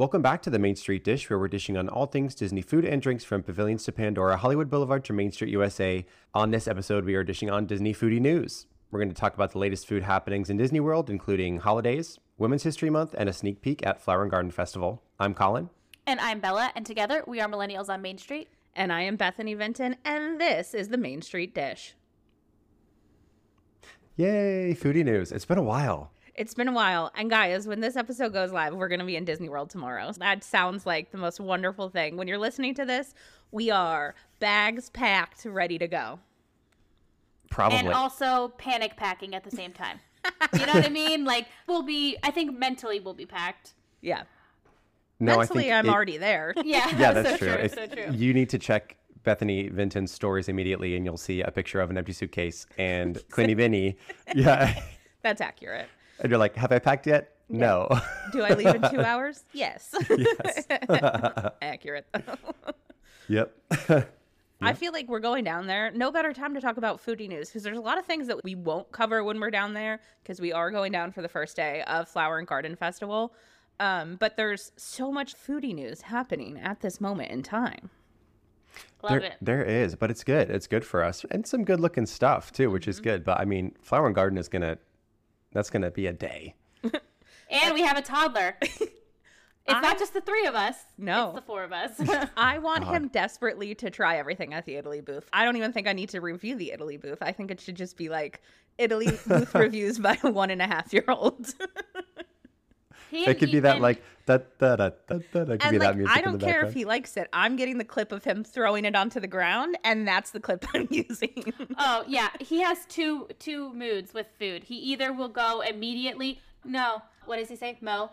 Welcome back to the Main Street Dish, where we're dishing on all things Disney food and drinks from Pavilions to Pandora, Hollywood Boulevard to Main Street, USA. On this episode, we are dishing on Disney foodie news. We're going to talk about the latest food happenings in Disney World, including holidays, Women's History Month, and a sneak peek at Flower and Garden Festival. I'm Colin. And I'm Bella, and together we are Millennials on Main Street. And I am Bethany Vinton, and this is the Main Street Dish. Yay, foodie news. It's been a while. It's been a while. And guys, when this episode goes live, we're going to be in Disney World tomorrow. That sounds like the most wonderful thing. When you're listening to this, we are bags packed, ready to go. Probably. And also panic packing at the same time. you know what I mean? Like, we'll be, I think mentally we'll be packed. Yeah. no, Mentally, I I'm it- already there. Yeah, Yeah, that's so true. true. If- so true. You need to check Bethany Vinton's stories immediately, and you'll see a picture of an empty suitcase and Quinny Vinny. Yeah. That's accurate. And you're like, have I packed yet? No. Do I leave in two hours? Yes. yes. accurate. Though. Yep. I feel like we're going down there. No better time to talk about foodie news because there's a lot of things that we won't cover when we're down there because we are going down for the first day of Flower and Garden Festival. Um, but there's so much foodie news happening at this moment in time. Love there, it. there is, but it's good. It's good for us. And some good looking stuff too, which Mm-hmm. is good. But I mean, Flower and Garden is gonna that's gonna be a day. And we have a toddler. It's I- not just the three of us. No. It's the four of us. I want uh-huh. him desperately to try everything at the Italy booth. I don't even think I need to review the Italy booth. I think it should just be like Italy booth reviews by a one and a half year old. He It and could be that like that that that that that could be like that music I in the don't care if he likes it. I'm getting the clip of him throwing it onto the ground, and that's the clip I'm using. Oh yeah, he has two two moods with food. He either will go immediately. No, what does he say? Mo.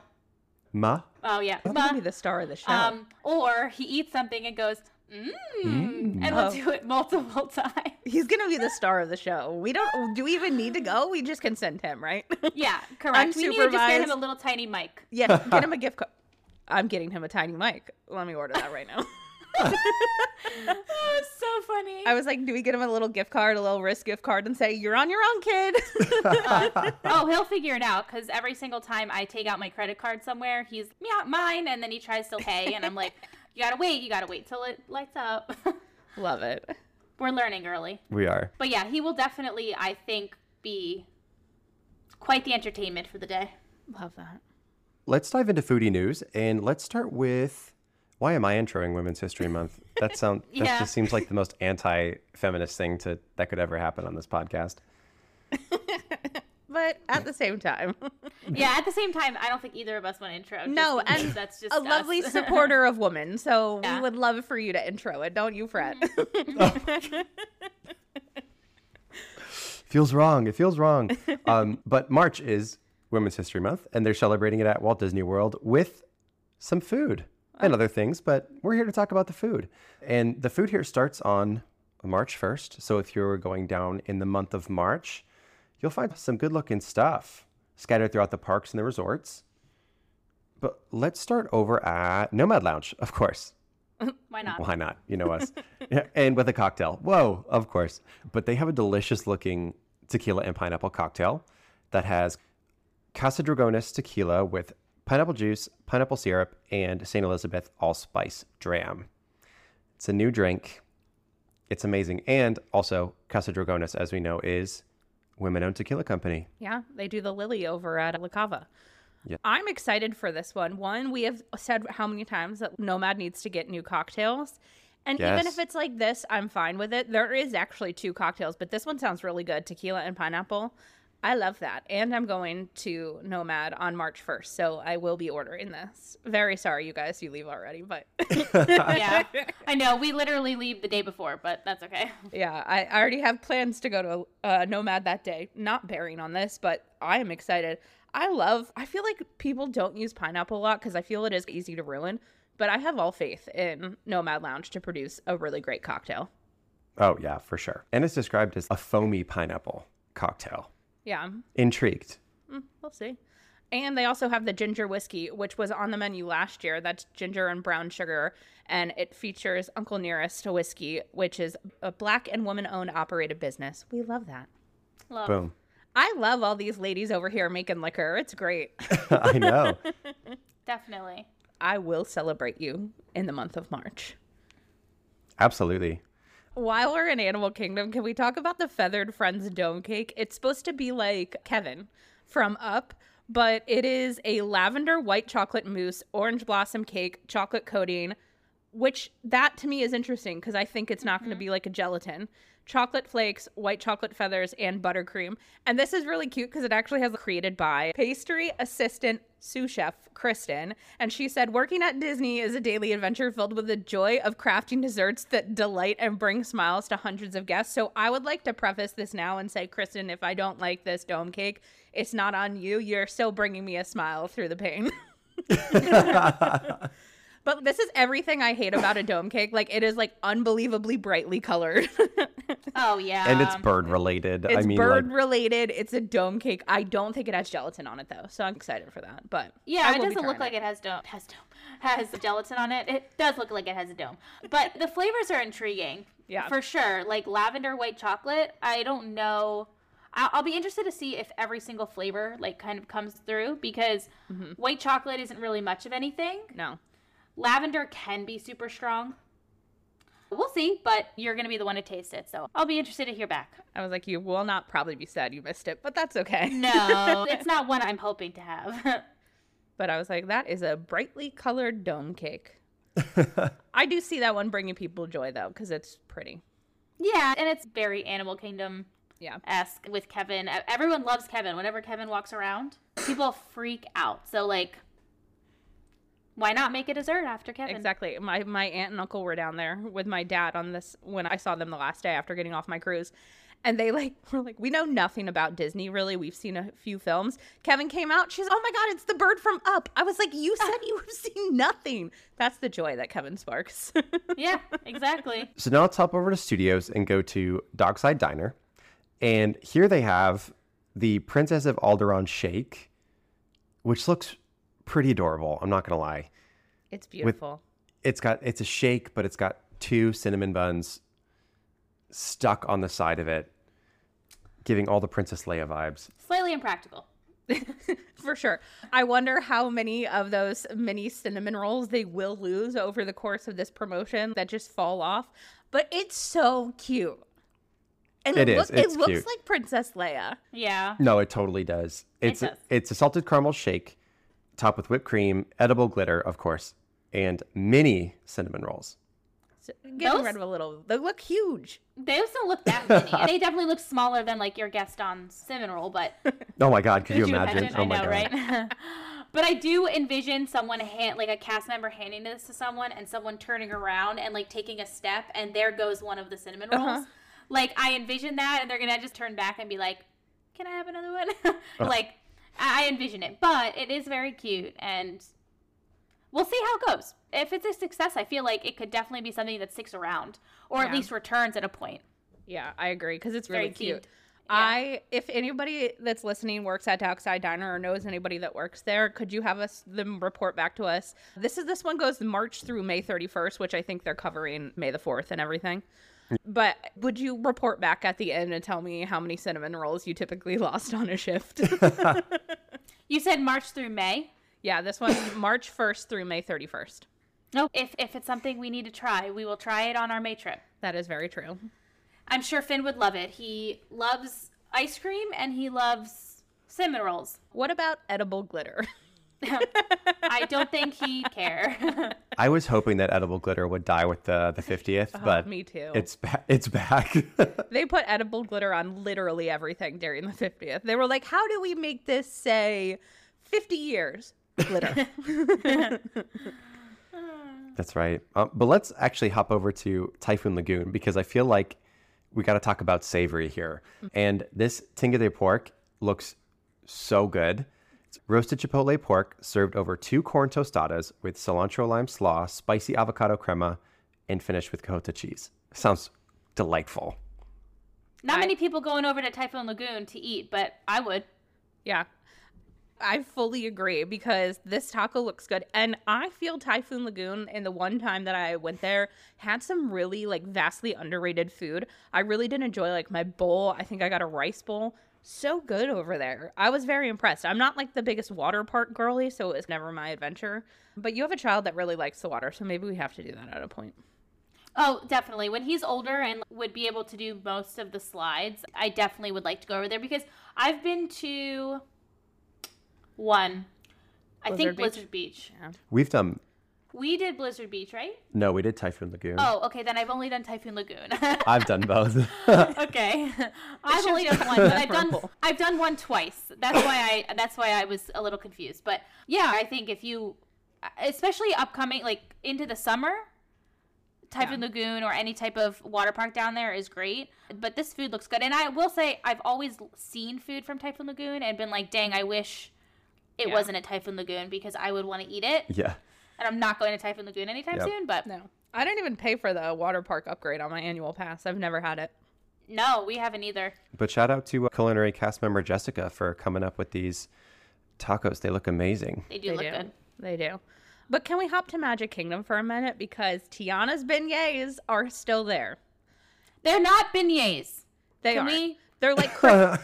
Ma? Oh yeah, He's Ma. gonna be the star of the show. Um, or he eats something and goes, mmm, and we'll Oh. do it multiple times. He's gonna be the star of the show. We don't. Do we even need to go? We just can send him, right? Yeah, correct. We need to just get him a little tiny mic. yeah, get him a gift card. I'm getting him a tiny mic. Let me order that right now. Oh, it's so funny. I was like, do we get him a little gift card, a little wrist gift card, and say, "You're on your own, kid." Uh, oh, he'll figure it out because every single time I take out my credit card somewhere, he's yeah mine, and then he tries to pay, and I'm like, you gotta wait, you gotta wait till it lights up. Love it. We're learning early, We are. but yeah, he will definitely, I think, be quite the entertainment for the day. Love that. Let's dive into foodie news and let's start with why am I introing Women's History Month? That sound that just seems like the most anti-feminist thing to that could ever happen on this podcast. But at the same time, Yeah, at the same time, I don't think either of us want to intro. no, because and that's just a us. lovely supporter of women. So Yeah. we would love for you to intro it. Don't you fret. Feels wrong. It feels wrong. um, but March is Women's History Month, and they're celebrating it at Walt Disney World with some food and other things. But we're here to talk about the food, and the food here starts on March first. So if you're going down in the month of March, you'll find some good-looking stuff scattered throughout the parks and the resorts. But let's start over at Nomad Lounge, of course. Why not? Why not? You know us. Yeah, and with a cocktail. Whoa, of course. But they have a delicious looking tequila and pineapple cocktail that has Casa Dragones tequila with pineapple juice, pineapple syrup, and St. Elizabeth allspice dram. It's a new drink. It's amazing. And also, Casa Dragones, as we know, is women owned tequila company. Yeah, they do the lily over at La Cava. Yeah. I'm excited for this one. One, we have said how many times that Nomad needs to get new cocktails. And even if it's like this, I'm fine with it. There is actually two cocktails, but this one sounds really good tequila and pineapple. I love that. And I'm going to Nomad on March 1st. So I will be ordering this. Very sorry, you guys, you leave already. But yeah, I know. We literally leave the day before, but that's okay. yeah, I, I already have plans to go to uh, Nomad that day. Not bearing on this, but I am excited. I love, I feel like people don't use pineapple a lot because I feel it is easy to ruin, but I have all faith in Nomad Lounge to produce a really great cocktail. Oh, yeah, for sure. And it's described as a foamy pineapple cocktail. Yeah, Intrigued. Mm, we'll see. And they also have the ginger whiskey, which was on the menu last year. That's ginger and brown sugar. And it features Uncle Nearest whiskey, which is a black and woman owned operated business. We love that. Love. Boom. I love all these ladies over here making liquor. It's great. I know. Definitely. I will celebrate you in the month of March. Absolutely. While we're in Animal Kingdom, can we talk about the Feathered Friends dome cake? It's supposed to be like Kevin from Up, but it is a lavender white chocolate mousse, orange blossom cake, chocolate coating, which that to me is interesting because I think it's not going to mm-hmm. be like a gelatin. Chocolate flakes, white chocolate feathers, and buttercream. And this is really cute because it actually has created by pastry assistant sous chef Kristen. And she said, Working at Disney is a daily adventure filled with the joy of crafting desserts that delight and bring smiles to hundreds of guests. So I would like to preface this now and say, Kristen, if I don't like this dome cake, it's not on you. You're still bringing me a smile through the pain. But this is everything I hate about a dome cake. Like it is like unbelievably brightly colored. oh yeah. And it's bird related. It's I mean, bird like, related. It's a dome cake. I don't think it has gelatin on it though, so I'm excited for that. But yeah, I it doesn't look trying like it has dome has dome has gelatin on it. It does look like it has a dome, but the flavors are intriguing. Yeah. for sure. Like lavender white chocolate. I don't know. I'll, I'll be interested to see if every single flavor like kind of comes through because Mm-hmm. white chocolate isn't really much of anything. No. Lavender can be super strong. We'll see, but you're gonna be the one to taste it, so I'll be interested to hear back. I was like, you will not probably be sad you missed it, but that's okay. No, it's not one I'm hoping to have. But I was like, that is a brightly colored dome cake. I do see that one bringing people joy though, because it's pretty. yeah, and it's very Animal Kingdom Yeah. esque with Kevin. Everyone loves Kevin. Whenever Kevin walks around, people freak out. So like, why not make a dessert after Kevin? Exactly. My my aunt and uncle were down there with my dad on this when I saw them the last day after getting off my cruise. And they like were like, we know nothing about Disney really. We've seen a few films. Kevin came out. She's, oh my god, it's the bird from Up. I was like, you said you have seen nothing. That's the joy that Kevin sparks. Yeah, exactly. So now let's hop over to studios and go to Dockside Diner. And here they have the Princess of Alderaan shake, which looks pretty adorable. I'm not going to lie. it's beautiful. It's got it's a shake, but it's got two cinnamon buns stuck on the side of it, giving all the Princess Leia vibes. Slightly impractical. For sure. I wonder how many of those mini cinnamon rolls they will lose over the course of this promotion that just fall off. But it's so cute. And It is. look- It's it looks cute. like Princess Leia. Yeah. No, it totally does. It's does. A, it's a salted caramel shake, topped with whipped cream, edible glitter, of course, and mini cinnamon rolls. So, getting Those- rid of a little. They look huge. They also look that mini. they definitely look smaller than like your Gaston cinnamon roll, but Oh my God! Could, Could you imagine? Oh I my know, God! right? but I do envision someone hand like a cast member handing this to someone and someone turning around and like taking a step and there goes one of the cinnamon rolls. Uh-huh. Like I envision that and they're gonna just turn back and be like, Can I have another one? Like I envision it. But it is very cute and we'll see how it goes. If it's a success, I feel like it could definitely be something that sticks around or at least returns at a point. Yeah, I agree because it's Very really cute. themed. I, if anybody that's listening works at Dockside Diner or knows anybody that works there, could you have us them report back to us? This is this one goes March through May 31st, which I think they're covering May the 4th and everything. But would you report back at the end and tell me how many cinnamon rolls you typically lost on a shift? You said March through May. yeah, this one March 1st through May 31st. No, if if it's something we need to try, we will try it on our May trip. That is very true. I'm sure Finn would love it. He loves ice cream and he loves cinnamon rolls. What about edible glitter? I don't think he'd care. I was hoping that edible glitter would die with the the 50th, but Oh, me too. It's ba- it's back. They put edible glitter on literally everything during the 50th. They were like, how do we make this say 50 years? Glitter. That's right. Um, but let's actually hop over to Typhoon Lagoon because I feel like we got to talk about savory here. And this tinga de pork looks so good. It's roasted chipotle pork served over two corn tostadas with cilantro lime slaw, spicy avocado crema, and finished with cajota cheese. Sounds delightful. Not I- many people going over to Typhoon Lagoon to eat, but I would. yeah. I fully agree because this taco looks good. And I feel Typhoon Lagoon, in the one time that I went there, had some really like vastly underrated food. I really did enjoy like my bowl. I think I got a rice bowl. So good over there. I was very impressed. I'm not like the biggest water park girly, so it's never my adventure. But you have a child that really likes the water, so maybe we have to do that at a point. Oh, definitely. When he's older and would be able to do most of the slides, I definitely would like to go over there because I've been to one. I think Beach? Blizzard Beach. We've done We did Blizzard Beach, right? no, we did Typhoon Lagoon. Oh, okay. Then I've only done Typhoon Lagoon. I've done both. okay, I've only done one, but I've done I've done one twice. That's why I that's why I was a little confused. But yeah, I think if you, especially upcoming like into the summer, Typhoon Lagoon or any type of water park down there is great. But this food looks good, and I will say I've always seen food from Typhoon Lagoon and been like, dang, I wish it Yeah. wasn't at Typhoon Lagoon because I would want to eat it. yeah. And I'm not going to Typhoon Lagoon anytime Yep. soon. But No. I didn't even pay for the water park upgrade on my annual pass. I've never had it. no, we haven't either. But shout out to uh, culinary cast member Jessica for coming up with these tacos. They look amazing. They do They look do. good. They do. But can we hop to Magic Kingdom for a minute because Tiana's beignets are still there. They're not beignets. They Can are. we- They're like cro-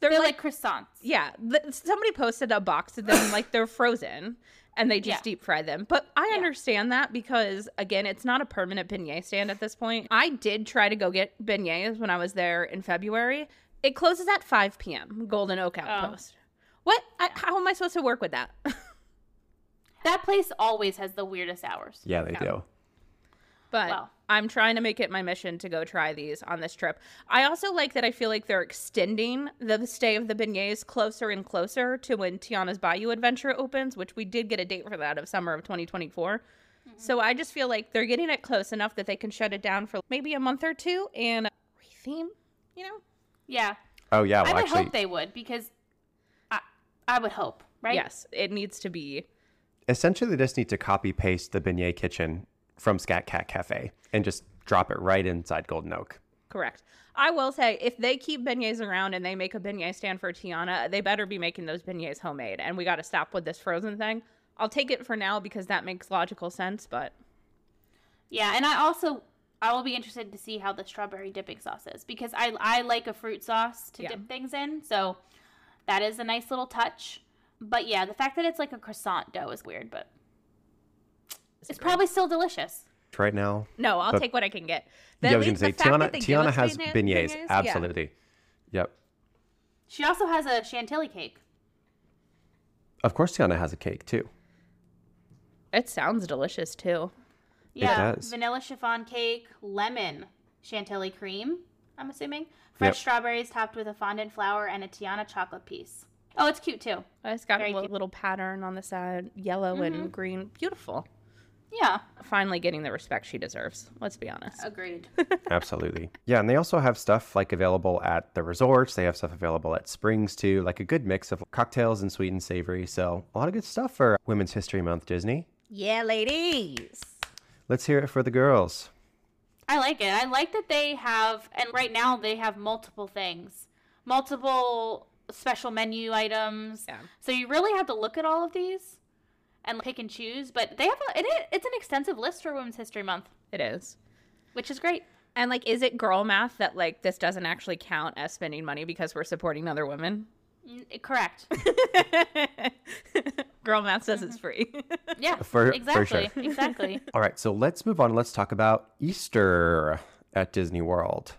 they're, They're like, like croissants. yeah. th- somebody posted a box of them like they're frozen and they just Yeah. deep fry them. But I Yeah. understand that because again, it's not a permanent beignet stand at this point. I did try to go get beignets when I was there in February. It closes at 5 p.m. Golden Oak Oh. Outpost. What? I, how am I supposed to work with that? That place always has the weirdest hours. Yeah, they Yeah. do. But Wow. I'm trying to make it my mission to go try these on this trip. I also like that I feel like they're extending the stay of the beignets closer and closer to when Tiana's Bayou Adventure opens, which we did get a date for that of summer of 2024. Mm-hmm. So I just feel like they're getting it close enough that they can shut it down for maybe a month or two and retheme, you know? Yeah. Oh yeah, well I would actually, hope they would because I, I would hope, right? Yes, it needs to be. essentially they just need to copy paste the beignet kitchen from Scat Cat Cafe and just drop it right inside Golden Oak. Correct. I will say, if they keep beignets around and they make a beignet stand for Tiana, they better be making those beignets homemade. And we got to stop with this frozen thing. I'll take it for now because that makes logical sense. But Yeah, and I also I will be interested to see how the strawberry dipping sauce is because I I like a fruit sauce to Yeah. dip things in. So that is a nice little touch. But yeah, the fact that it's like a croissant dough is weird, but it's probably still delicious. Right now, no, I'll But- take what I can get. yeah, I was gonna say Tiana. that they give Tiana has beignet- beignets, yeah. absolutely. Yep. She also has a chantilly cake. Of course, Tiana has a cake too. It sounds delicious too. Yeah, does. vanilla chiffon cake, lemon chantilly cream. I'm assuming fresh Yep. strawberries topped with a fondant flower and a Tiana chocolate piece. Oh, it's cute too. It's got Very a little, cute. little pattern on the side, yellow and mm-hmm. green. Beautiful. Yeah, Finally getting the respect she deserves. Let's be honest. agreed. Absolutely. Yeah, and they also have stuff like available at the resorts. They have stuff available at Springs too, like a good mix of cocktails and sweet and savory. So a lot of good stuff for Women's History Month, Disney. Yeah, ladies. Let's hear it for the girls. I like it. I like that they have, and right now they have multiple things, multiple special menu items. Yeah. So you really have to look at all of these and pick and choose. But they have a, it, it's an extensive list for Women's History Month, It is. which is great. And like, is it girl math that like this doesn't actually count as spending money because we're supporting other women? Correct. girl math says it's mm-hmm. free. Yeah. For- for exactly. sure. exactly. All right, so let's move on. Let's talk about Easter at Disney World.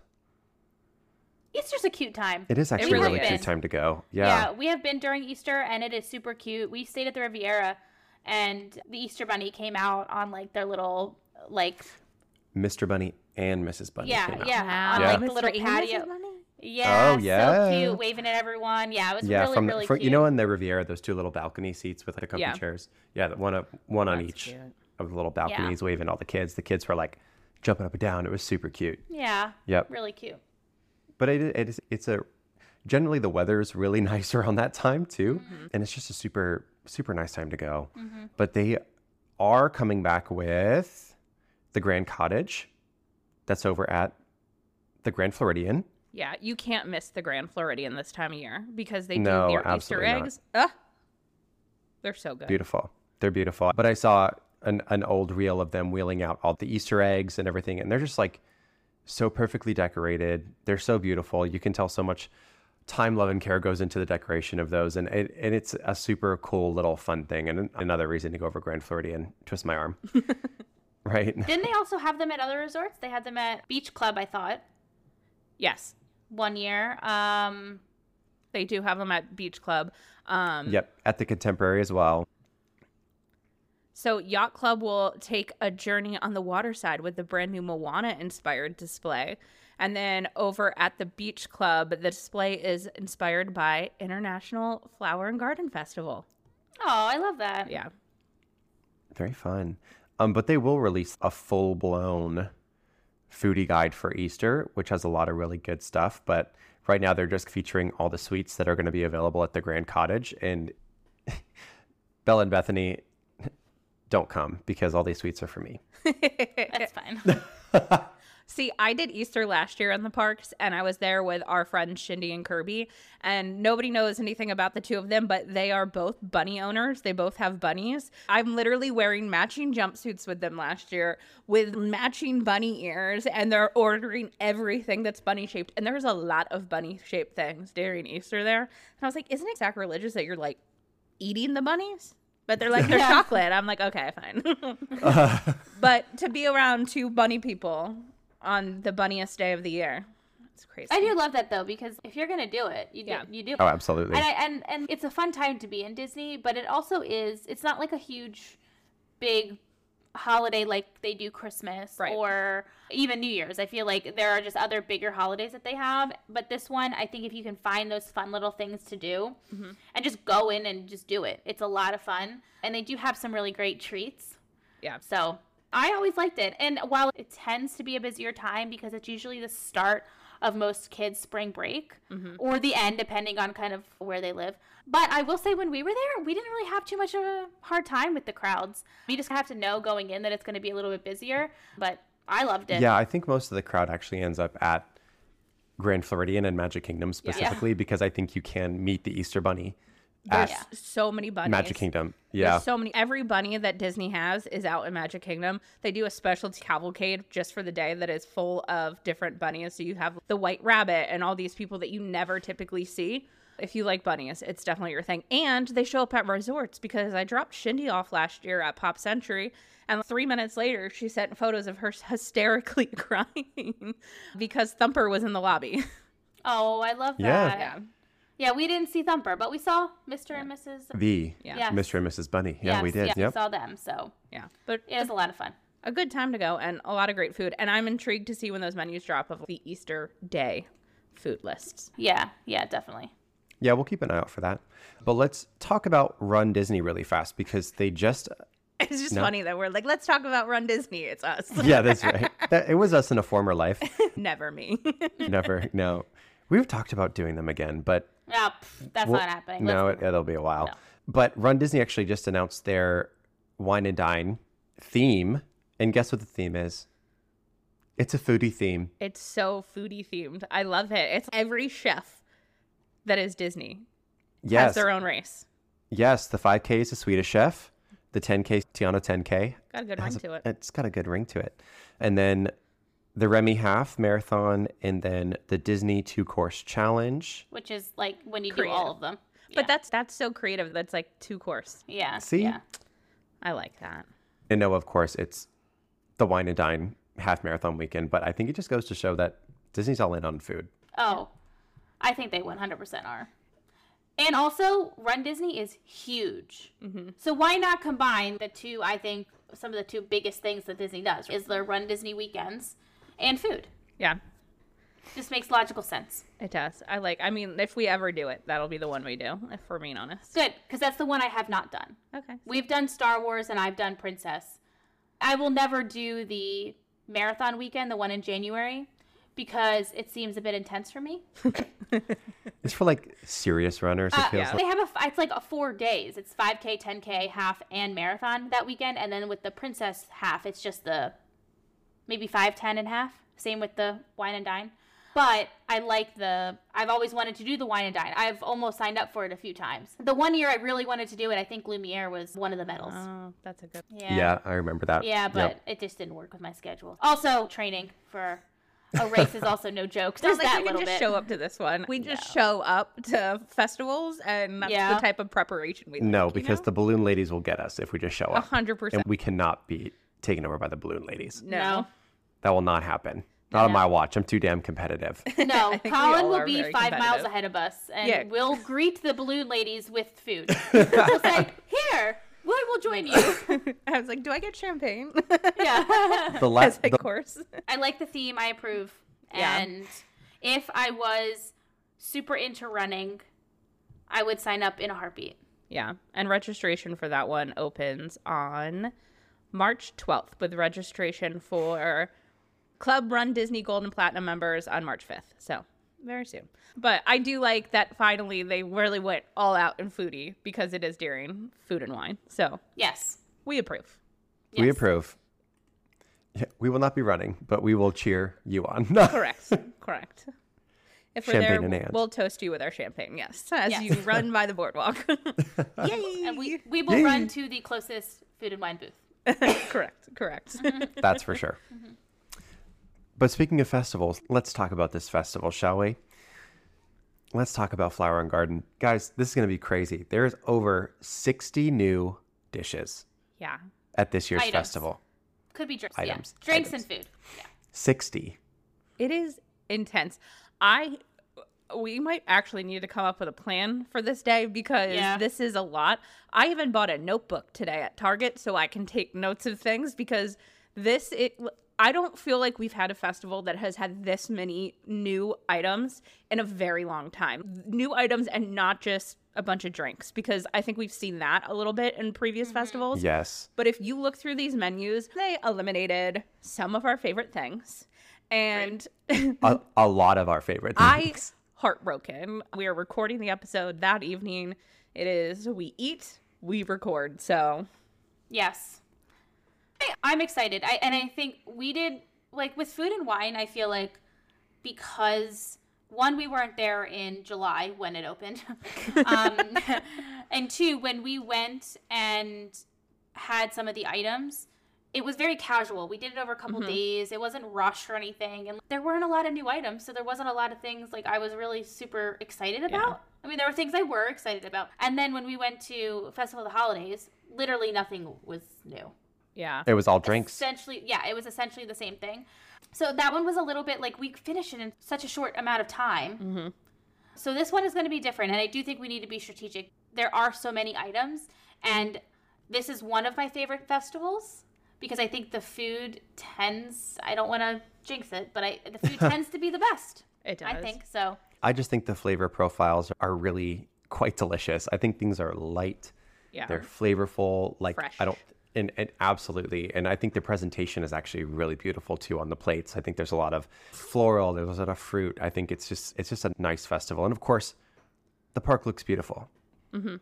Easter's a cute time. It is actually really a really cute time to go. Yeah. Yeah. we have been during Easter and it is super cute. We stayed at the Riviera and the Easter bunny came out on like their little like Mr. Bunny and Mrs. Bunny. yeah, came out. yeah, on Yeah. like the little Mr. and Mrs. patio. Bunny? Yeah, Oh, yeah. so cute, waving at everyone. Yeah, it was Yeah, really from, really from cute. you know in the Riviera, those two little balcony seats with like a couple Yeah. chairs. Yeah, one up, one on each cute. of the little balconies, waving all the kids. The kids were like jumping up and down. It was super cute. yeah, Yep. really cute. But it, it is it's a generally the weather is really nice around that time too, Mm-hmm. and it's just a super super nice time to go. But they are coming back with the Grand Cottage. That's over at the Grand Floridian. Yeah, you can't miss the Grand Floridian this time of year because they No, do their Easter not. eggs. Ugh. They're so good. Beautiful. They're beautiful. But I saw an, an old reel of them wheeling out all the Easter eggs and everything, and they're just like so perfectly decorated. They're so beautiful. You can tell so much time, love, and care goes into the decoration of those, and it, and it's a super cool little fun thing, and another reason to go over Grand Floridian twist my arm. right? Didn't they also have them at other resorts? They had them at Beach Club, I thought, Yes, one year. Um, they do have them at Beach Club. Um, Yep, at the Contemporary as well. So, Yacht Club will take a journey on the water side with the brand new Moana inspired display. And then over at the Beach Club, the display is inspired by International Flower and Garden Festival. oh, I love that. Yeah. Very fun. Um, but they will release a full blown foodie guide for Easter, which has a lot of really good stuff. But right now, they're just featuring all the sweets that are going to be available at the Grand Cottage. And Bella and Bethany, don't come because all these sweets are for me. That's fine. See, I did Easter last year in the parks, and I was there with our friends Shindy and Kirby. And nobody knows anything about the two of them, but they are both bunny owners. They both have bunnies. I'm literally wearing matching jumpsuits with them last year with matching bunny ears, and they're ordering everything that's bunny shaped. And there's a lot of bunny shaped things during Easter there. And I was like, isn't it sacrilegious that you're like eating the bunnies? But they're like, they're chocolate. I'm like, okay, fine. but to be around two bunny people on the bunniest day of the year, it's crazy. I do love that though because if you're gonna do it, you do. Yeah. You do. Oh, absolutely. and, I, and and it's a fun time to be in Disney, but it also is. It's not like a huge, big holiday like they do Christmas Right. or even New Year's. I feel like there are just other bigger holidays that they have, but this one, I think if you can find those fun little things to do Mm-hmm. and just go in and just do it, it's a lot of fun. And they do have some really great treats. Yeah. So I always liked it. And while it tends to be a busier time because it's usually the start of most kids' spring break mm-hmm. or the end, depending on kind of where they live. But I will say, when we were there, we didn't really have too much of a hard time with the crowds. You just have to know going in that it's going to be a little bit busier. But I loved it. Yeah, I think most of the crowd actually ends up at Grand Floridian and Magic Kingdom specifically because I think you can meet the Easter Bunny There's at so many bunnies. Magic Kingdom. There's Yeah. so many. Every bunny that Disney has is out in Magic Kingdom. They do a special cavalcade just for the day that is full of different bunnies. So you have the white rabbit and all these people that you never typically see. If you like bunnies, it's definitely your thing. And they show up at resorts because I dropped Shindy off last year at Pop Century. And three minutes later, she sent photos of her hysterically crying because Thumper was in the lobby. Oh, I love that. Yeah. yeah. Yeah, we didn't see Thumper, but we saw Mr. and Mrs. the Yeah. Yes. Mr. and Mrs. Bunny. Yeah, we did. Yeah, yep. we saw them. So Yeah. But it was a lot of fun. a good time to go and a lot of great food. And I'm intrigued to see when those menus drop of the Easter day food lists. Yeah, yeah, definitely. Yeah, we'll keep an eye out for that. But let's talk about Run Disney really fast because they just It's just No. funny that we're like, let's talk about Run Disney. It's us. Yeah, that's right. That, it was us in a former life. Never me. Never. No. We've talked about doing them again, but Yeah, pff, that's Well, not happening. No, it, it'll be a while. No. But Run Disney actually just announced their wine and dine theme. And guess what the theme is? It's a foodie theme. it's so foodie themed. I love it. It's every chef that is Disney has Yes. their own race. Yes. The 5K is a Swedish chef. The 10K, Tiana 10K. Got a good ring a- to it. It's got a good ring to it. And then the Remy Half Marathon and then the Disney two course challenge. which is like when you do all of them. But that's that's so creative. That's like two course. yeah. See? Yeah. I like that. And no, of course, it's the wine and dine half marathon weekend. But I think it just goes to show that Disney's all in on food. Oh, I think they 100% are. And also, Run Disney is huge. Mm-hmm. So why not combine the two? I think some of the two biggest things that Disney does is their Run Disney weekends and food. Yeah, Just makes logical sense. it does. I like. I mean, if we ever do it, that'll be the one we do. If we're being honest. Good, because that's the one I have not done. Okay. We've done Star Wars and I've done Princess. I will never do the marathon weekend, the one in January, because it seems a bit intense for me. It's for like serious runners, it Uh, feels yeah. like. They have a. it's like a four days. It's 5K, 10K, half, and marathon that weekend. And then with the Princess half, it's just the maybe 5, 10, and half. Same with the wine and dine. But I like the, I've always wanted to do the wine and dine. I've almost signed up for it a few times. The one year I really wanted to do it, I think Lumiere was one of the medals. Oh, that's a good. yeah. Yeah, I remember that. Yeah, Yep. but it just didn't work with my schedule. Also, training for a race is also no joke. It's There's not like that we can just bit. show up to this one. We just No. show up to festivals, and that's Yeah. the type of preparation we. No, like, you because know? the balloon ladies will get us if we just show a up. hundred And percent. And we cannot be taken over by the balloon ladies. No, That will not happen. Not on my watch. I'm too damn competitive. No, I think we Colin will be five miles ahead of us, and Yeah. we'll greet the balloon ladies with food. we'll say, "Here, we will join you." I was like, do I get champagne Yeah, The last a the, course? I like the theme. I approve. Yeah. And if I was super into running, I would sign up in a heartbeat. Yeah, and registration for that one opens on March 12th, with registration for Club Run Disney Gold and Platinum members on March 5th. So very soon. But I do like that finally they really went all out in foodie because it is during food and wine. So Yes. we approve. we approve. Yeah, we will not be running, but we will cheer you on. Correct. Correct. If we're Champagne there, in we'll, hand. toast you with our champagne. Yes, as Yes. you run by the boardwalk. Yay! And we, we will run to the closest food and wine booth. correct. Correct. That's for sure. Mm-hmm. But speaking of festivals, let's talk about this festival, shall we? Let's talk about Flower and Garden. Guys, this is going to be crazy. There's over 60 new dishes yeah. at this year's Items. festival. Could be drinks. Items. Yeah. Drinks Items. and food. Yeah. 60. It is intense. I we might actually need to come up with a plan for this day because Yeah. this is a lot. I even bought a notebook today at Target so I can take notes of things because this it I don't feel like we've had a festival that has had this many new items in a very long time. New items and not just a bunch of drinks because I think we've seen that a little bit in previous mm-hmm. festivals. Yes. But if you look through these menus, they eliminated some of our favorite things. And A, a lot of our favorite things. I things. heartbroken. We are recording the episode that evening. It is we eat, we record. So Yes. I'm excited. I and I think we did like with food and wine, I feel like because one, we weren't there in July when it opened. um, and two, when we went and had some of the items, it was very casual. We did it over a couple days. It wasn't rushed or anything. And there weren't a lot of new items. So there wasn't a lot of things like I was really super excited about. I mean, there were things I were excited about. And then when we went to Festival of the Holidays, literally nothing was new. Yeah. It was all drinks. Essentially, yeah, it was essentially the same thing. So that one was a little bit like we finished it in such a short amount of time. Mm-hmm. So this one is going to be different, and I do think we need to be strategic. There are so many items, and this is one of my favorite festivals because I think the food tends. I don't want to jinx it, but I the food tends to be the best. It does. I think so. I just think the flavor profiles are really quite delicious. I think things are light. Yeah. They're flavorful. Like Fresh. I don't and, and absolutely. And I think the presentation is actually really beautiful too on the plates. I think there's a lot of floral, there's a lot of fruit. I think it's just it's just a nice festival. And of course, the park looks beautiful. Mm-hmm.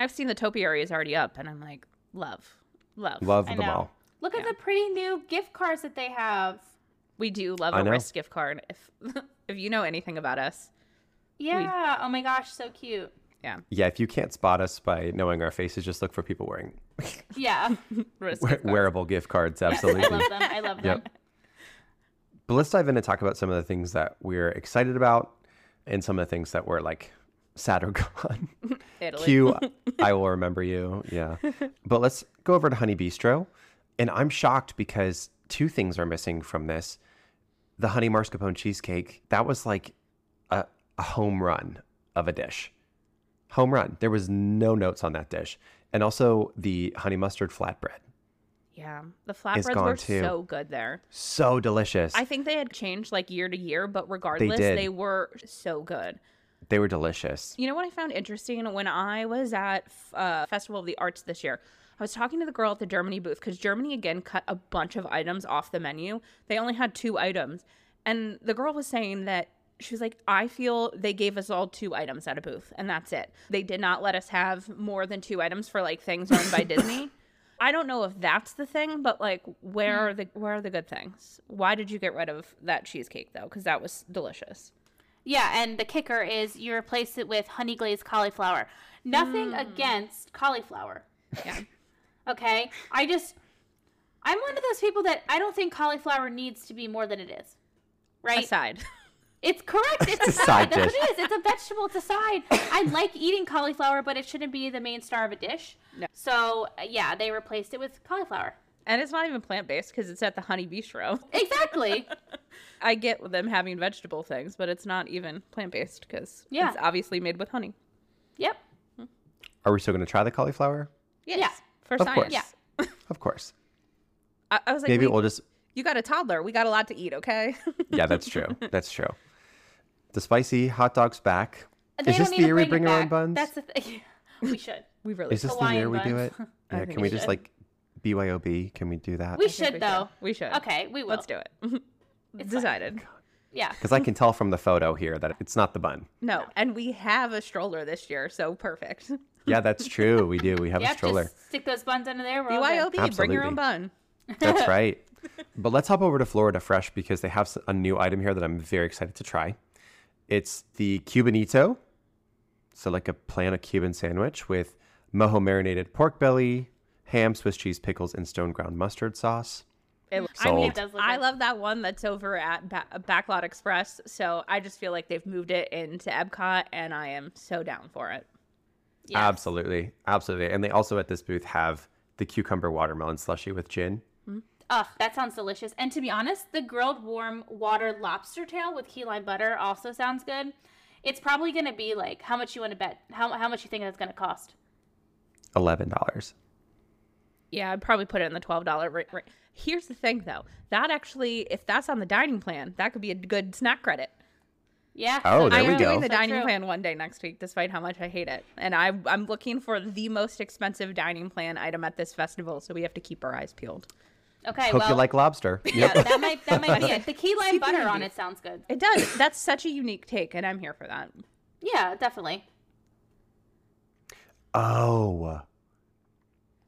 I've seen the topiary is already up and I'm like, love. Love. Love I them know. all. Look at the pretty new gift cards that they have. We do love a know. wrist gift card. If if you know anything about us. Yeah. Oh my gosh, so cute. Yeah. Yeah, if you can't spot us by knowing our faces, just look for people wearing Yeah. Gift wearable gift cards. Absolutely. I love them. I love them. Yep. But let's dive in and talk about some of the things that we're excited about and some of the things that we're like sad or gone. Italy. Q, I will remember you. Yeah. But let's go over to Honey Bee-stro. And I'm shocked because two things are missing from this. The honey mascarpone cheesecake, that was like a, a home run of a dish. Home run. There was no notes on that dish. And also the honey mustard flatbread. Yeah. The flatbreads were too. so good there. So delicious. I think they had changed like year to year, but regardless, did. they were so good. they were delicious. You know what I found interesting when I was at uh, Festival of the Arts this year? I was talking to the girl at the Germany booth because Germany again cut a bunch of items off the menu. They only had two items. And the girl was saying that she was like, I feel they gave us all two items at a booth, and that's it. They did not let us have more than two items for like things owned by Disney. I don't know if that's the thing, but like, where are the where are the good things? Why did you get rid of that cheesecake though? Because that was delicious. Yeah, and the kicker is you replace it with honey glazed cauliflower. Nothing mm. against cauliflower. Yeah. Okay? I just I'm one of those people that I don't think cauliflower needs to be more than it is. right? Aside. It's correct. It's a a side. side That's what dish. it is. It's a vegetable. It's a side. I like eating cauliflower, but it shouldn't be the main star of a dish. No. So yeah, they replaced it with cauliflower. And it's not even plant based because it's at the Honey Bee-stro. Exactly. I get them having vegetable things, but it's not even plant based because Yeah. it's obviously made with honey. yep. Are we still going to try the cauliflower? Yes. Yeah. For Of science. course. Yeah. Of course. I, I was like, Maybe we- we'll just. you got a toddler. We got a lot to eat, okay? Yeah, that's true. That's true. The spicy hot dog's back. They Is this the need to year we it bring our own buns? That's the thing. we should. we really Is this the Hawaiian year we do it? Yeah, can we we just like BYOB? Can we do that? We I think should though. We should. Okay, we will. Let's do it. It's fine. Decided. Yeah. Because I can tell from the photo here that it's not the bun. No, and we have a stroller this year, so perfect. Yeah, that's true. We do. We have a Yep. stroller. Just stick those buns under there. We're all good. BYOB, bring your own Absolutely. bun. That's right. But let's hop over to Florida Fresh because they have a new item here that I'm very excited to try. It's the Cubanito. So, like a plan a Cuban sandwich with mojo marinated pork belly, ham, Swiss cheese, pickles, and stone ground mustard sauce. It, I mean, It does look I good. love that one that's over at ba- Backlot Express. So I just feel like they've moved it into Epcot, and I am so down for it. Yes. Absolutely. Absolutely. And they also at this booth have the cucumber watermelon slushy with gin. Ugh, that sounds delicious. And to be honest, the grilled warm water lobster tail with key lime butter also sounds good. It's probably going to be like how much you want to bet? How, how much you think that's going to cost? $11. Yeah, I'd probably put it in the twelve dollar rate. Ra- Here's the thing, though. That actually, if that's on the dining plan, that could be a good snack credit. Yeah. Oh, there I we am go. doing the So dining true. plan one day next week, despite how much I hate it. And I, I'm looking for the most expensive dining plan item at this festival, so we have to keep our eyes peeled. Okay, Hope well, you like lobster. yeah, that might that might be it. The key lime Super butter on it sounds good. It does. That's such a unique take, and I'm here for that. Yeah, definitely. Oh,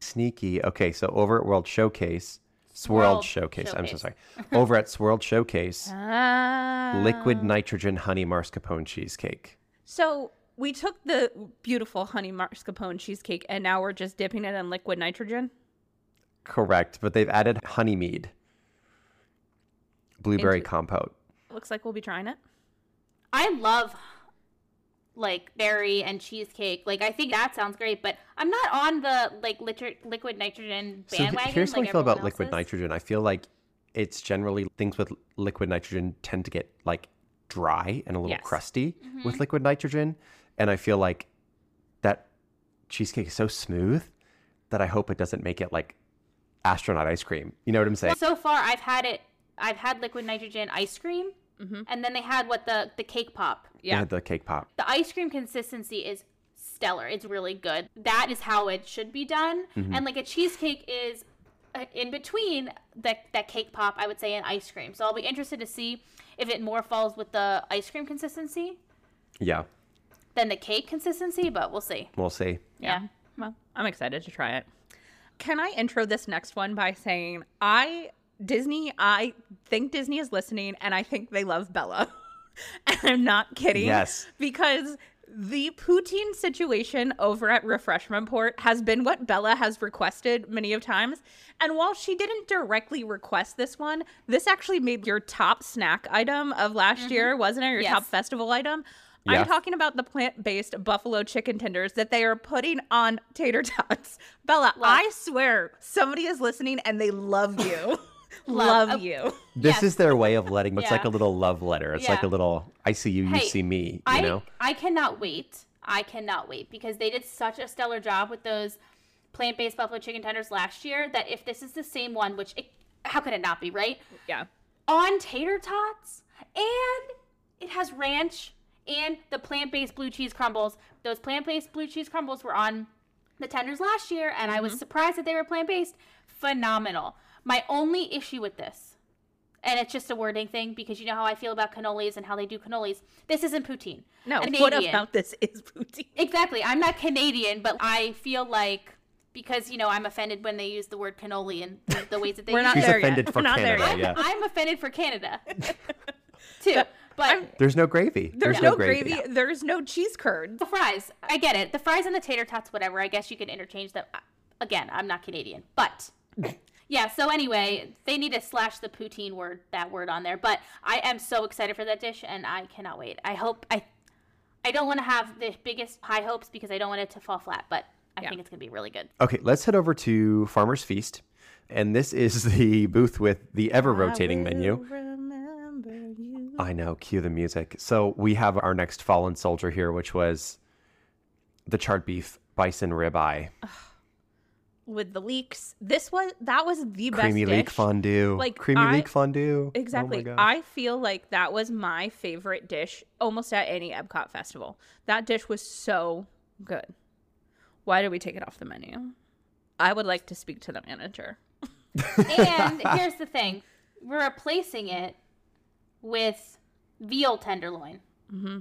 sneaky. Okay, so over at World Showcase, Swirled Swirled Showcase. I'm so sorry. over at Swirled Showcase, Ah. liquid nitrogen honey mascarpone cheesecake. So we took the beautiful honey mascarpone cheesecake, and now we're just dipping it in liquid nitrogen. Correct, but they've added honey mead, blueberry Into- compote. Looks like we'll be trying it. I love like berry and cheesecake. Like I think that sounds great, but I'm not on the like liquid liquid nitrogen So bandwagon. here's how like I feel about liquid is. nitrogen. I feel like it's generally things with liquid nitrogen tend to get like dry and a little Yes. crusty Mm-hmm. with liquid nitrogen, and I feel like that cheesecake is so smooth that I hope it doesn't make it like astronaut ice cream. You know what I'm saying? So far, I've had it. I've had liquid nitrogen ice cream, and then they had what the the cake pop. They Yeah. had the cake pop. The ice cream consistency is stellar. It's really good. That is how it should be done. And like a cheesecake is uh, in between that that cake pop, I would say, and ice cream. So I'll be interested to see if it more falls with the ice cream consistency Yeah, than the cake consistency. But we'll see. we'll see. Yeah. Well, I'm excited to try it. Can I intro this next one by saying I Disney, I think Disney is listening and I think they love Bella. and I'm not kidding. Yes. Because the poutine situation over at Refreshment Port has been what Bella has requested many of times. And while she didn't directly request this one, this actually made your top snack item of last mm-hmm. year, wasn't it? Your Yes. top festival item. Yeah. I'm talking about the plant-based buffalo chicken tenders that they are putting on tater tots. Bella, I swear somebody is listening and they love you. love Love. you. This Yes. is their way of letting. It's like a little love letter. It's like a little I see you, you Hey, see me. You I know. I cannot wait. I cannot wait because they did such a stellar job with those plant-based buffalo chicken tenders last year that if this is the same one, which it, how could it not be, right? Yeah. On tater tots and it has ranch and the plant-based blue cheese crumbles. Those plant-based blue cheese crumbles were on the tenders last year and I Mm-hmm. was surprised that they were plant-based. Phenomenal. My only issue with this and it's just a wording thing because you know how I feel about cannolis and how they do cannolis. This isn't poutine. No, Canadian. what about this is poutine? Exactly. I'm not Canadian, but I feel like because you know I'm offended when they use the word cannoli and the, the ways that they We're not She's it. there yet. offended for We're not there Canada. yet. Yeah. I'm offended for Canada too. But There's no gravy. There's, no, gravy. There's no cheese curds. the fries, I get it. The fries and the tater tots, whatever. I guess you can interchange them. Again, I'm not Canadian, but yeah. So anyway, they need to slash the poutine word that word on there. But I am so excited for that dish, and I cannot wait. I hope I. I don't want to have the biggest high hopes because I don't want it to fall flat, but I Yeah. think it's gonna be really good. Okay, let's head over to Farmer's Feast. And this is the booth with the ever rotating menu. I know, cue the music. So we have our next fallen soldier here, which was the charred beef bison ribeye, With the leeks, this was that was the best creamy leek dish. fondue, Like, creamy I- leek fondue. Oh exactly. Oh. I feel like that was my favorite dish almost at any Epcot festival. That dish was so good. Why did we take it off the menu? I would like to speak to the manager. And here's the thing: we're replacing it with veal tenderloin, Mm-hmm.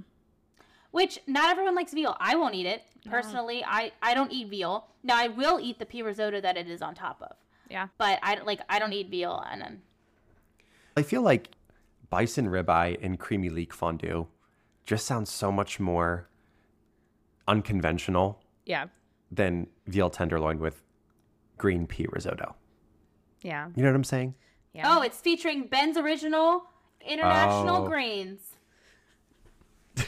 which not everyone likes veal. I won't eat it personally. I I don't eat veal. Now I will eat the pea risotto that it is on top of, Yeah. but I like I don't eat veal. And then I feel like bison ribeye and creamy leek fondue just sounds so much more unconventional Yeah. than veal tenderloin with green pea risotto. Yeah. You know what I'm saying? Yeah. oh, it's featuring Ben's original international Oh. grains.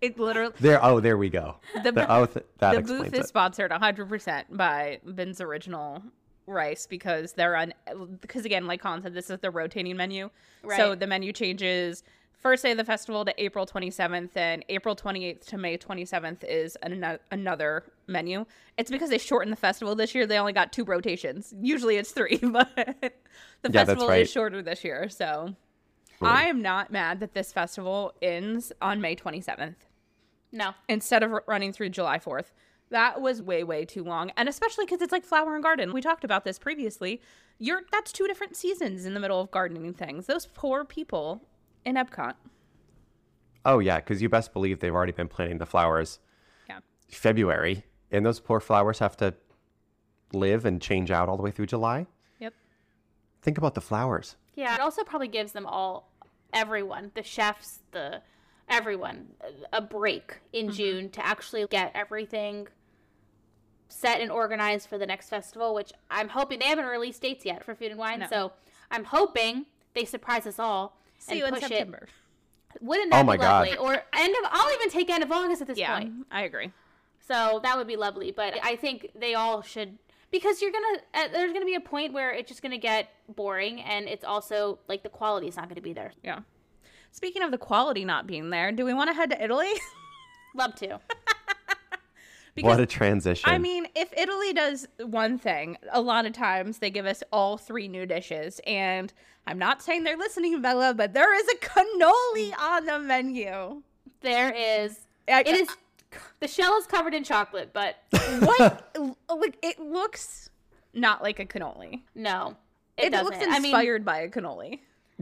It literally There. Oh, there we go. the, The, oh, th- that the booth is it. sponsored 100% by Ben's original rice because they're on because again like Colin said this is the rotating menu. So the menu changes first day of the festival to April 27th and April 28th to May 27th is an, another menu. It's because they shortened the festival this year. They only got two rotations. Usually it's 3, but the that's festival right. is shorter this year. So I am not mad that this festival ends on May 27th No, instead of r- running through July 4th. That was way way too long, and especially because it's like Flower and Garden. We talked about this previously. You're that's two different seasons in the middle of gardening things. Those poor people in Epcot. Oh yeah, because you best believe they've already been planting the flowers Yeah, February, and those poor flowers have to live and change out all the way through July. yep, Think about the flowers. Yeah, it also probably gives them all, everyone, the chefs, the everyone, a break in Mm-hmm. June to actually get everything set and organized for the next festival. Which I'm hoping they haven't released dates yet for Food and Wine, No. so I'm hoping they surprise us all See you in September. it. Wouldn't Oh that my be God. lovely? Or end of, I'll even take end of August at this Yeah, point. I agree. So that would be lovely. But I think they all should because you're gonna uh, there's gonna be a point where it's just gonna get boring, and it's also like the quality is not gonna be there. Yeah. Speaking of the quality not being there, do we want to head to Italy? Love to. Because what a transition. I mean, if Italy does one thing, a lot of times they give us all three new dishes. And I'm not saying they're listening, Bella, but there is a cannoli on the menu. There is. I- It is. The shell is covered in chocolate, but What? like, it looks not like a cannoli. no, it, It, doesn't. looks I mean, inspired by a cannoli.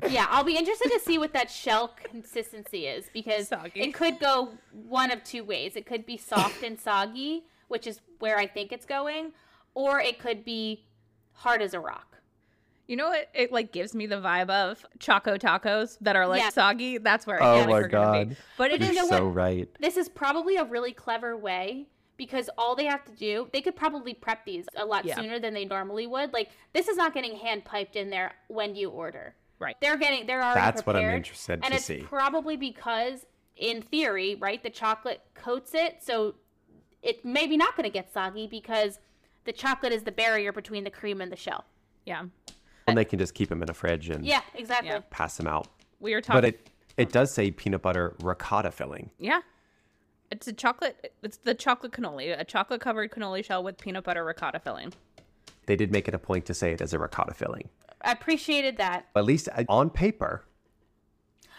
Yeah, I'll be interested to see what that shell consistency is because Soggy. it could go one of two ways. It could be soft and soggy, which is where I think it's going, or it could be hard as a rock. You know what? It like gives me the vibe of choco tacos that are like Yeah. soggy. That's where I Oh feel like my we're be. God. But it But is you You're know so what? right. This is probably a really clever way because all they have to do, they could probably prep these a lot Yeah. sooner than they normally would. Like this is not getting hand piped in there when you order. Right. They're getting they're already That's what I'm prepared, interested and to it's see. probably because in theory, right, the chocolate coats it, so it maybe not going to get soggy because the chocolate is the barrier between the cream and the shell. yeah. And they can just keep them in a fridge and Yeah, exactly. Yeah. pass them out. We are talking. But it it does say peanut butter ricotta filling. Yeah. It's a chocolate. It's the chocolate cannoli, a chocolate covered cannoli shell with peanut butter ricotta filling. They did make it a point to say it as a ricotta filling. I appreciated that. At least uh, on paper.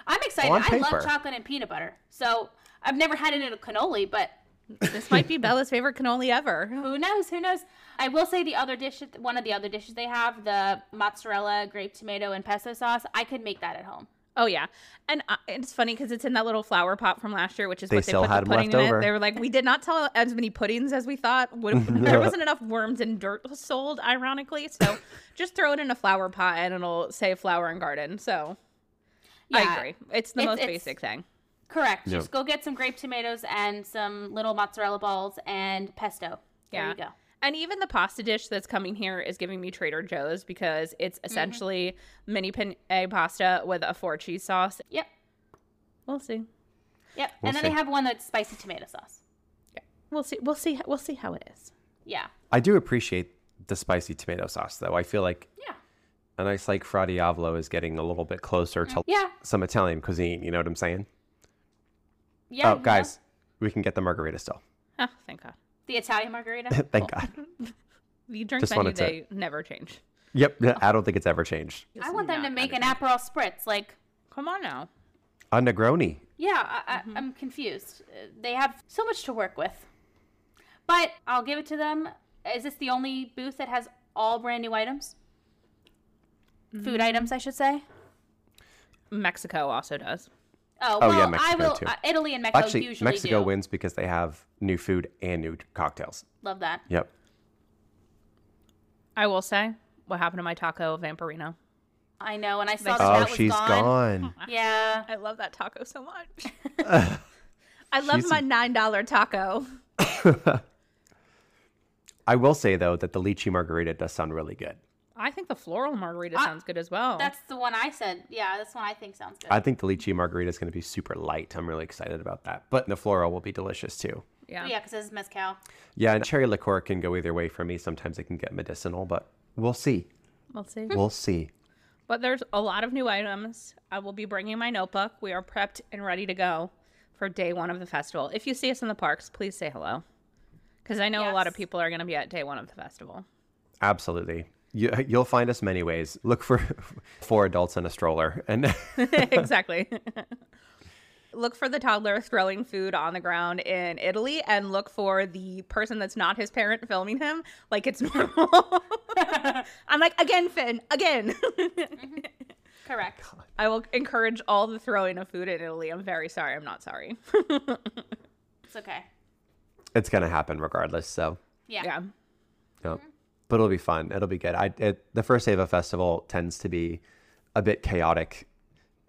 I'm excited. On I love chocolate and peanut butter. So I've never had it in a cannoli, but This might be Bella's favorite cannoli ever. who knows? Who knows? I will say the other dish, one of the other dishes they have, the mozzarella, grape tomato, and pesto sauce. I could make that at home. Oh yeah, and uh, it's funny because it's in that little flower pot from last year, which is They what they still put had the 'em pudding left in over. it. They were like, we did not sell as many puddings as we thought. Would- there wasn't enough worms and dirt sold, ironically. So just throw it in a flower pot and it'll say flower and garden. So I agree. It's the It's- most it's- basic thing. Correct. Yep. Just go get some grape tomatoes and some little mozzarella balls and pesto. There Yeah. you go. And even the pasta dish that's coming here is giving me Trader Joe's because it's mm-hmm. essentially mini penne pasta with a four cheese sauce. Yep. We'll see. Yep. We'll and then see. they have one that's spicy tomato sauce. Yeah. We'll see. We'll see. We'll see how it is. Yeah. I do appreciate the spicy tomato sauce, though. I feel like Yeah. a nice like Fra Diavolo is getting a little bit closer to Yeah. some Italian cuisine. You know what I'm saying? Yeah. oh, guys, know, we can get the margarita still. Oh, thank God. The Italian margarita. Thank God. The drink Just menu, wanted to- they never change. Yep, I don't think it's ever changed. I want them to make an gonna Aperol spritz. Like, Come on now. A Negroni. yeah, I, I, I'm confused. Uh, They have so much to work with. But I'll give it to them. Is this the only booth that has all brand new items? Food items, I should say. Mexico also does. Oh, Oh, well, yeah, I will. too. Uh, Italy and Mexico Actually, usually Mexico do. wins because they have new food and new cocktails. Love that. Yep. I will say what happened to my taco Vampirino. I know, and I saw that Oh, that was she's gone. gone. Yeah. I love that taco so much. I love She's- my nine dollar taco. I will say though that the lychee margarita does sound really good. I think the floral margarita I- sounds good as well. That's the one I said. Yeah, that's one I think sounds good. I think the lychee margarita is going to be super light. I'm really excited about that. But the floral will be delicious too. yeah. yeah, because it's mezcal. Yeah, and cherry liqueur can go either way for me. Sometimes it can get medicinal, but we'll see. We'll see. We'll see. But there's a lot of new items. I will be bringing my notebook. We are prepped and ready to go for day one of the festival. If you see us in the parks, please say hello. Because I know a lot of people are going to be at day one of the festival. Absolutely. You, you'll find us many ways. Look for four adults in a stroller, and exactly. look for the toddler throwing food on the ground in Italy and look for the person that's not his parent filming him like it's normal. I'm like, again, Finn, again. Mm-hmm. Correct. I will encourage all the throwing of food in Italy. I'm very sorry. I'm not sorry. It's okay. it's gonna happen regardless. So, Yeah. yeah. yep. Mm-hmm. But it'll be fun. It'll be good. I it, the first day of a festival tends to be a bit chaotic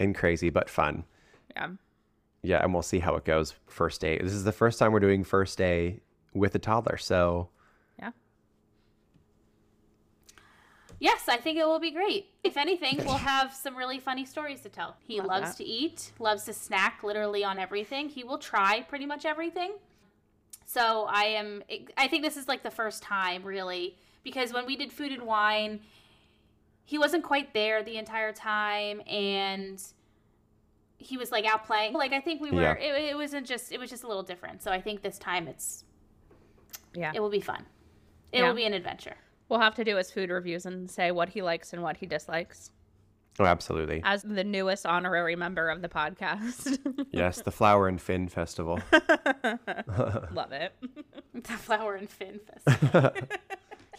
and crazy, but fun. Yeah. Yeah, and we'll see how it goes first day. This is the first time we're doing first day with a toddler, so Yeah. Yes, I think it will be great. If anything, we'll have some really funny stories to tell. He Love loves that. to eat, loves to snack literally on everything. He will try pretty much everything. So I am I think this is like the first time really because when we did food and wine, he wasn't quite there the entire time and he was like out playing. Like I think we were Yeah. it, it wasn't just it was just a little different. So I think this time it's Yeah. it will be fun. It Yeah. will be an adventure. We'll have to do his food reviews and say what he likes and what he dislikes. oh, absolutely. As the newest honorary member of the podcast. yes, the Flower and Fin Festival. Love it. The Flower and Fin Festival.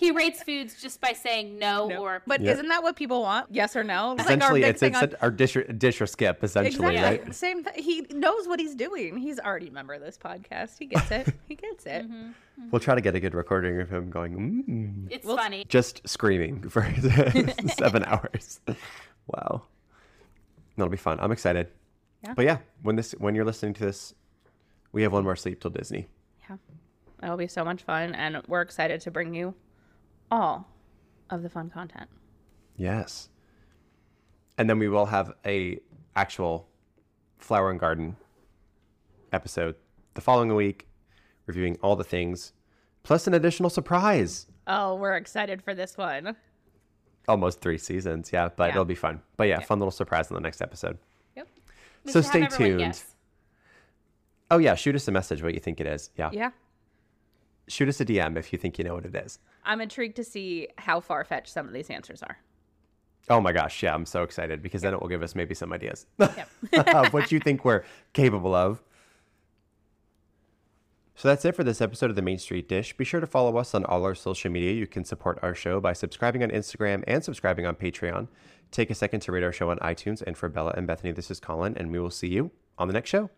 He rates foods just by saying no, No. or But Yeah. isn't that what people want? Yes or no? It's like our essentially, it's, thing it's on- our dish or, dish or skip, essentially, Exactly. right? Same. Th- he knows what he's doing. He's already a member of this podcast. He gets it. He gets it. We'll try to get a good recording of him going, mm, it's Well, funny. just screaming for seven hours. Wow, that'll be fun. I'm excited. Yeah. But yeah, when this when you're listening to this, we have one more sleep till Disney. Yeah. That'll be so much fun, and we're excited to bring you all of the fun content. Yes. And then we will have a actual flower and garden episode the following week, reviewing all the things, plus an additional surprise. Oh, we're excited for this one. Almost three seasons, yeah, but Yeah. it'll be fun. But yeah, fun little surprise in the next episode. Yep. We so stay tuned. guess. Oh yeah, shoot us a message what you think it is. Yeah. Yeah. Shoot us a DM if you think you know what it is. I'm intrigued to see how far fetched some of these answers are. Oh my gosh, yeah, I'm so excited because then it will give us maybe some ideas Yep. of what you think we're capable of. So that's it for this episode of the Main Street Dish. Be sure to follow us on all our social media. You can support our show by subscribing on Instagram and subscribing on Patreon. Take a second to rate our show on iTunes. And for Bella and Bethany, this is Colin, and we will see you on the next show.